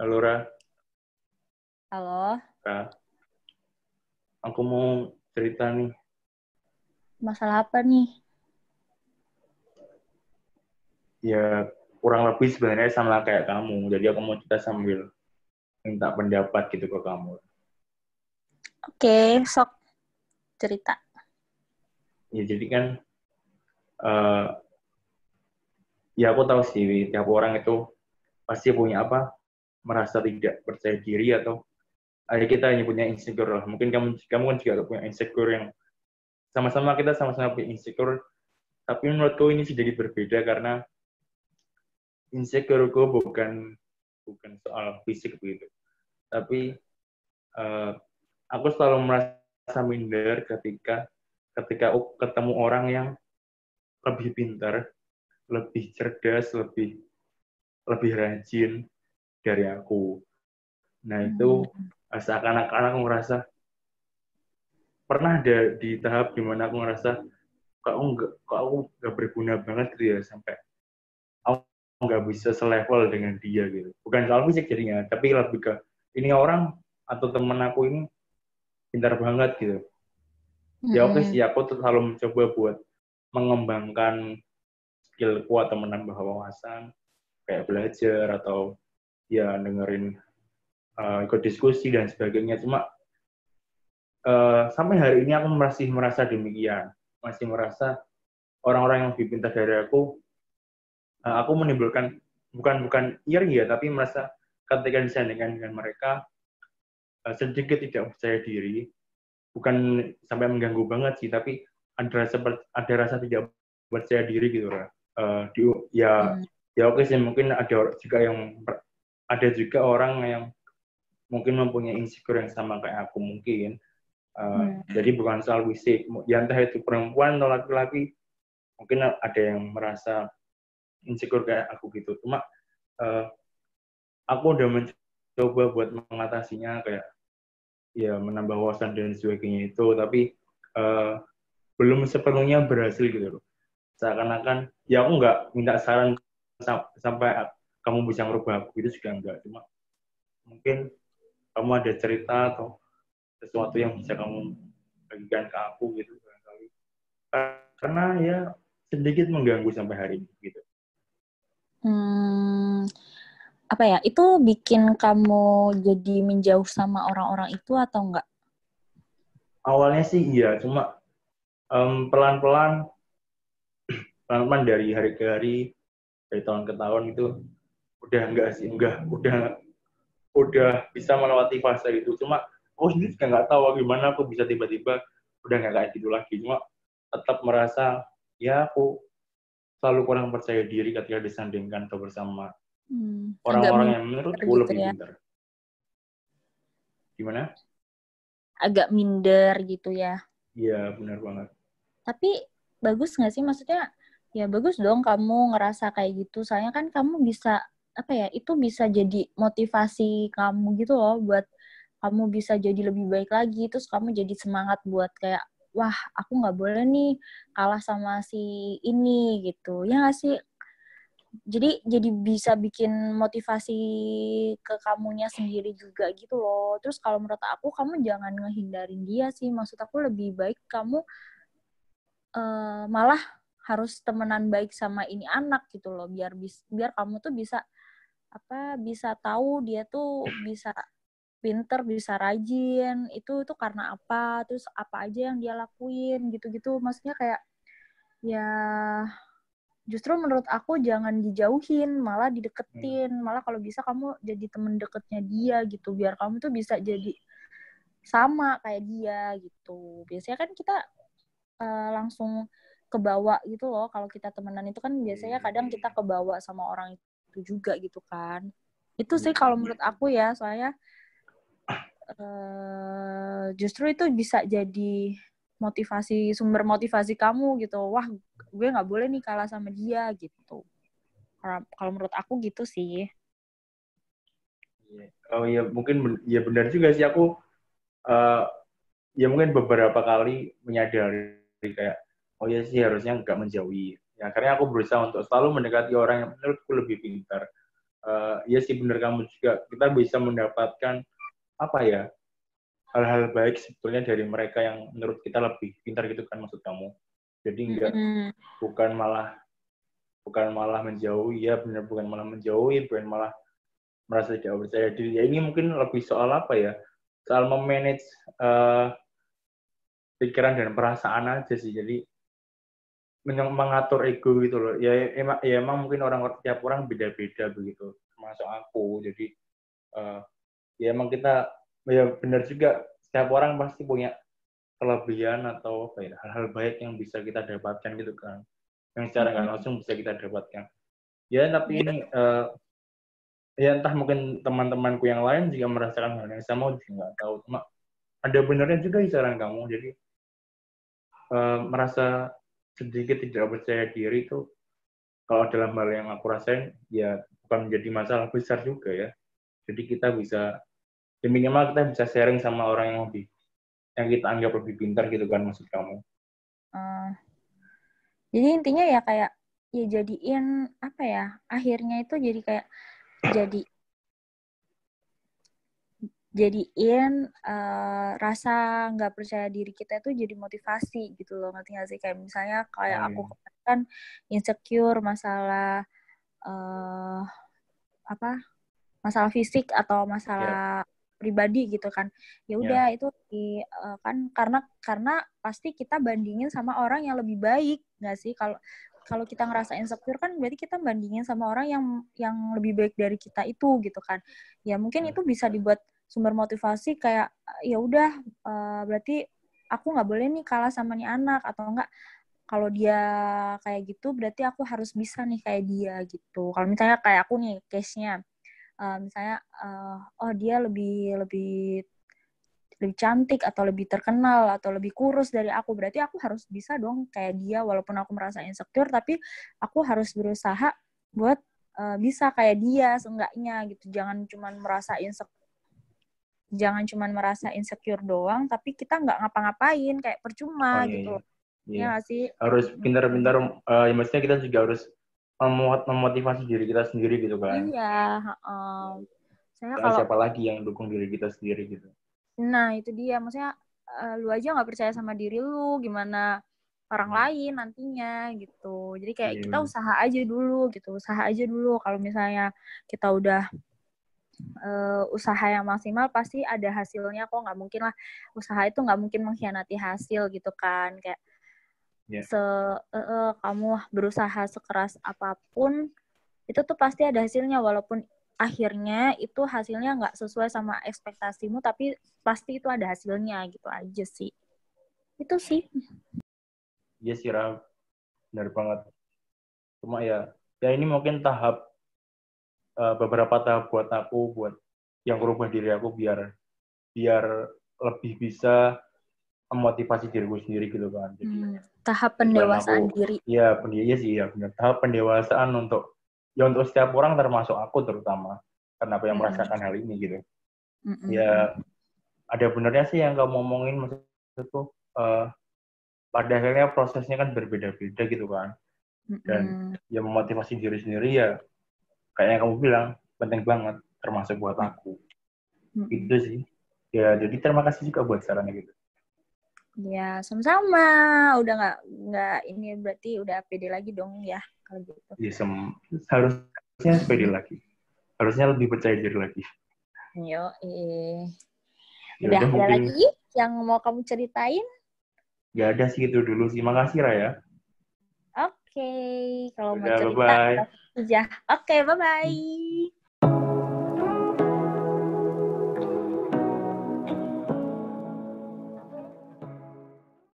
Halo, Ra. Halo, Ra. Aku mau cerita nih. masalah apa nih? Ya, kurang lebih sebenarnya sama kayak kamu. Jadi aku mau cerita sambil minta pendapat gitu ke kamu. Oke, sok cerita. Ya, jadi kan eh ya aku tahu sih tiap orang itu pasti punya apa merasa tidak percaya diri atau ada kita yang punya insecure lah. Mungkin kamu kamu kan juga punya insecure yang sama-sama kita sama-sama punya insecure. Tapi menurutku ini jadi berbeda karena insecure bukan bukan soal fisik begitu. Tapi eh, aku selalu merasa minder ketika ketika ketemu orang yang lebih pintar, lebih cerdas, lebih lebih rajin dari aku. Nah itu seakan-akan aku ngerasa pernah ada di tahap di mana aku ngerasa kok aku nggak kok aku nggak berguna banget gitu ya sampai aku nggak bisa selevel dengan dia gitu. Bukan soal fisik jadinya, tapi lebih ke ini orang atau temen aku ini pintar banget gitu. Ya oke sih, aku tuh selalu mencoba buat mengembangkan skillku atau menambah wawasan, kayak belajar atau ya dengerin uh, ikut diskusi dan sebagainya. Cuma uh, sampai hari ini aku masih merasa demikian, masih merasa orang-orang yang lebih pintar dari aku, uh, aku menimbulkan bukan bukan iri ya, tapi merasa ketika disandingkan dengan mereka uh, sedikit tidak percaya diri, bukan sampai mengganggu banget sih, tapi ada rasa ada rasa tidak percaya diri gitu lah. Uh, di, ya hmm. ya oke sih mungkin ada juga yang ada juga orang yang mungkin mempunyai insecure yang sama kayak aku mungkin. Uh, hmm. Jadi bukan soal fisik, ya entah itu perempuan atau laki-laki, mungkin ada yang merasa insecure kayak aku gitu. Cuma uh, aku udah mencoba buat mengatasinya kayak ya menambah wawasan dan sebagainya itu, tapi uh, belum sepenuhnya berhasil gitu loh. Seakan-akan ya aku nggak minta saran sampai kamu bisa merubah aku itu juga enggak cuma mungkin kamu ada cerita atau sesuatu yang bisa kamu bagikan ke aku gitu barangkali karena ya sedikit mengganggu sampai hari ini gitu. Hmm, apa ya? Itu bikin kamu jadi menjauh sama orang-orang itu atau enggak? Awalnya sih iya, cuma um, pelan-pelan pelan-pelan dari hari ke hari, dari tahun ke tahun itu udah enggak sih, enggak, udah udah bisa melewati fase itu. Cuma aku sendiri juga nggak tahu gimana aku bisa tiba-tiba udah nggak kayak gitu lagi. Cuma tetap merasa ya aku selalu kurang percaya diri ketika disandingkan atau bersama hmm, orang-orang hmm, yang menurutku gitu lebih ya. pintar. Gimana? Agak minder gitu ya. Iya, benar banget. Tapi bagus nggak sih? Maksudnya ya bagus dong kamu ngerasa kayak gitu. Soalnya kan kamu bisa apa ya itu bisa jadi motivasi kamu gitu loh buat kamu bisa jadi lebih baik lagi terus kamu jadi semangat buat kayak wah aku nggak boleh nih kalah sama si ini gitu. Ya gak sih? Jadi jadi bisa bikin motivasi ke kamunya sendiri juga gitu loh. Terus kalau menurut aku kamu jangan ngehindarin dia sih. Maksud aku lebih baik kamu uh, malah harus temenan baik sama ini anak gitu loh biar biar kamu tuh bisa apa bisa tahu dia tuh bisa pinter bisa rajin itu itu karena apa terus apa aja yang dia lakuin gitu-gitu. Maksudnya kayak ya justru menurut aku jangan dijauhin malah dideketin. Hmm. malah kalau bisa kamu jadi temen deketnya dia gitu. Biar kamu tuh bisa jadi sama kayak dia gitu. Biasanya kan kita uh, langsung kebawa gitu loh. Kalau kita temenan itu kan biasanya kadang kita kebawa sama orang itu juga gitu kan. Itu sih kalau menurut aku ya soalnya uh, justru itu bisa jadi motivasi sumber motivasi kamu gitu. Wah gue nggak boleh nih kalah sama dia gitu. Kalau menurut aku gitu sih. Iya. oh ya mungkin ya benar juga sih aku uh, ya mungkin beberapa kali menyadari kayak oh ya sih harusnya nggak menjauhi ya akhirnya aku berusaha untuk selalu mendekati orang yang menurutku lebih pintar. Uh, ya sih benar kamu juga. Kita bisa mendapatkan apa ya hal-hal baik sebetulnya dari mereka yang menurut kita lebih pintar gitu kan maksud kamu. Jadi enggak mm. bukan malah bukan malah menjauhi. Ya benar bukan malah menjauhi bukan malah merasa tidak percaya diri. Ya ini mungkin lebih soal apa ya soal memanage uh, pikiran dan perasaan aja sih. Jadi mengatur ego gitu loh. Ya emang ya emang mungkin orang tiap orang beda-beda begitu termasuk aku. Jadi uh, ya emang kita ya benar juga setiap orang pasti punya kelebihan atau apa ya hal-hal baik yang bisa kita dapatkan gitu kan. Yang secara nggak langsung bisa kita dapatkan. Ya tapi ini uh, ya entah mungkin teman-temanku yang lain juga merasakan hal yang sama juga nggak tahu. Cuma ada benernya juga di saran kamu. Jadi uh, merasa sedikit tidak percaya diri itu kalau dalam hal yang aku rasain ya bukan menjadi masalah besar juga ya. Jadi kita bisa ya minimal kita bisa sharing sama orang yang lebih yang kita anggap lebih pintar gitu kan maksud kamu. Uh, jadi intinya ya kayak ya jadiin apa ya akhirnya itu jadi kayak jadi jadiin uh, rasa nggak percaya diri kita itu jadi motivasi gitu loh ngerti gak sih kayak misalnya kayak oh, aku iya. kan insecure masalah uh, apa masalah fisik atau masalah yeah. pribadi gitu kan ya iya. udah yeah. itu di, uh, kan karena karena pasti kita bandingin sama orang yang lebih baik nggak sih kalau kalau kita ngerasa insecure kan berarti kita bandingin sama orang yang yang lebih baik dari kita itu gitu kan ya mungkin iya. itu bisa dibuat sumber motivasi kayak ya udah uh, berarti aku nggak boleh nih kalah sama nih anak atau enggak kalau dia kayak gitu berarti aku harus bisa nih kayak dia gitu. Kalau misalnya kayak aku nih case nya uh, misalnya uh, oh dia lebih lebih lebih cantik atau lebih terkenal atau lebih kurus dari aku berarti aku harus bisa dong kayak dia walaupun aku merasa insecure tapi aku harus berusaha buat uh, bisa kayak dia seenggaknya gitu. Jangan cuma merasa insecure jangan cuma merasa insecure doang tapi kita nggak ngapa-ngapain kayak percuma oh, iya, gitu iya. ya sih? Harus pintar-pintar uh, ya maksudnya kita juga harus memuat memotivasi diri kita sendiri gitu kan. Iya uh, saya kalau siapa lagi yang dukung diri kita sendiri gitu. Nah itu dia. Maksudnya uh, lu aja nggak percaya sama diri lu gimana orang hmm. lain nantinya gitu. Jadi kayak yeah. kita usaha aja dulu gitu usaha aja dulu. Kalau misalnya kita udah uh, usaha yang maksimal pasti ada hasilnya kok nggak mungkin lah. Usaha itu nggak mungkin mengkhianati hasil gitu kan kayak yeah. se uh, uh, kamu berusaha sekeras apa pun itu tuh pasti ada hasilnya. Walaupun akhirnya itu hasilnya nggak sesuai sama ekspektasimu tapi pasti itu ada hasilnya gitu aja sih. Itu sih. Iya sih Ram benar banget. Cuma ya ya ini mungkin tahap uh, beberapa tahap buat aku buat yang merubah diri aku biar biar lebih bisa memotivasi diriku sendiri gitu kan. Jadi, hmm, tahap pendewasaan aku, diri. Iya, iya sih ya benar. Tahap pendewasaan untuk ya untuk setiap orang termasuk aku terutama karena apa yang hmm. merasakan hal ini gitu. Hmm. Ya ada benernya sih yang kamu ngomongin maksudku uh, pada akhirnya prosesnya kan berbeda-beda gitu kan. Dan hmm. ya memotivasi diri sendiri ya kayak yang kamu bilang penting banget termasuk buat aku. Hmm. itu sih. Ya jadi terima kasih juga buat sarannya gitu. Ya sama-sama. Udah nggak nggak ini berarti udah pede lagi dong ya kalau gitu. Ya harusnya pede lagi. Harusnya lebih percaya diri lagi. Yo eh udah ada mungkin... lagi yang mau kamu ceritain? Gak ada sih itu dulu sih. Makasih Raya okay. kalau mau cerita bye -bye aja. Oke, okay, bye-bye.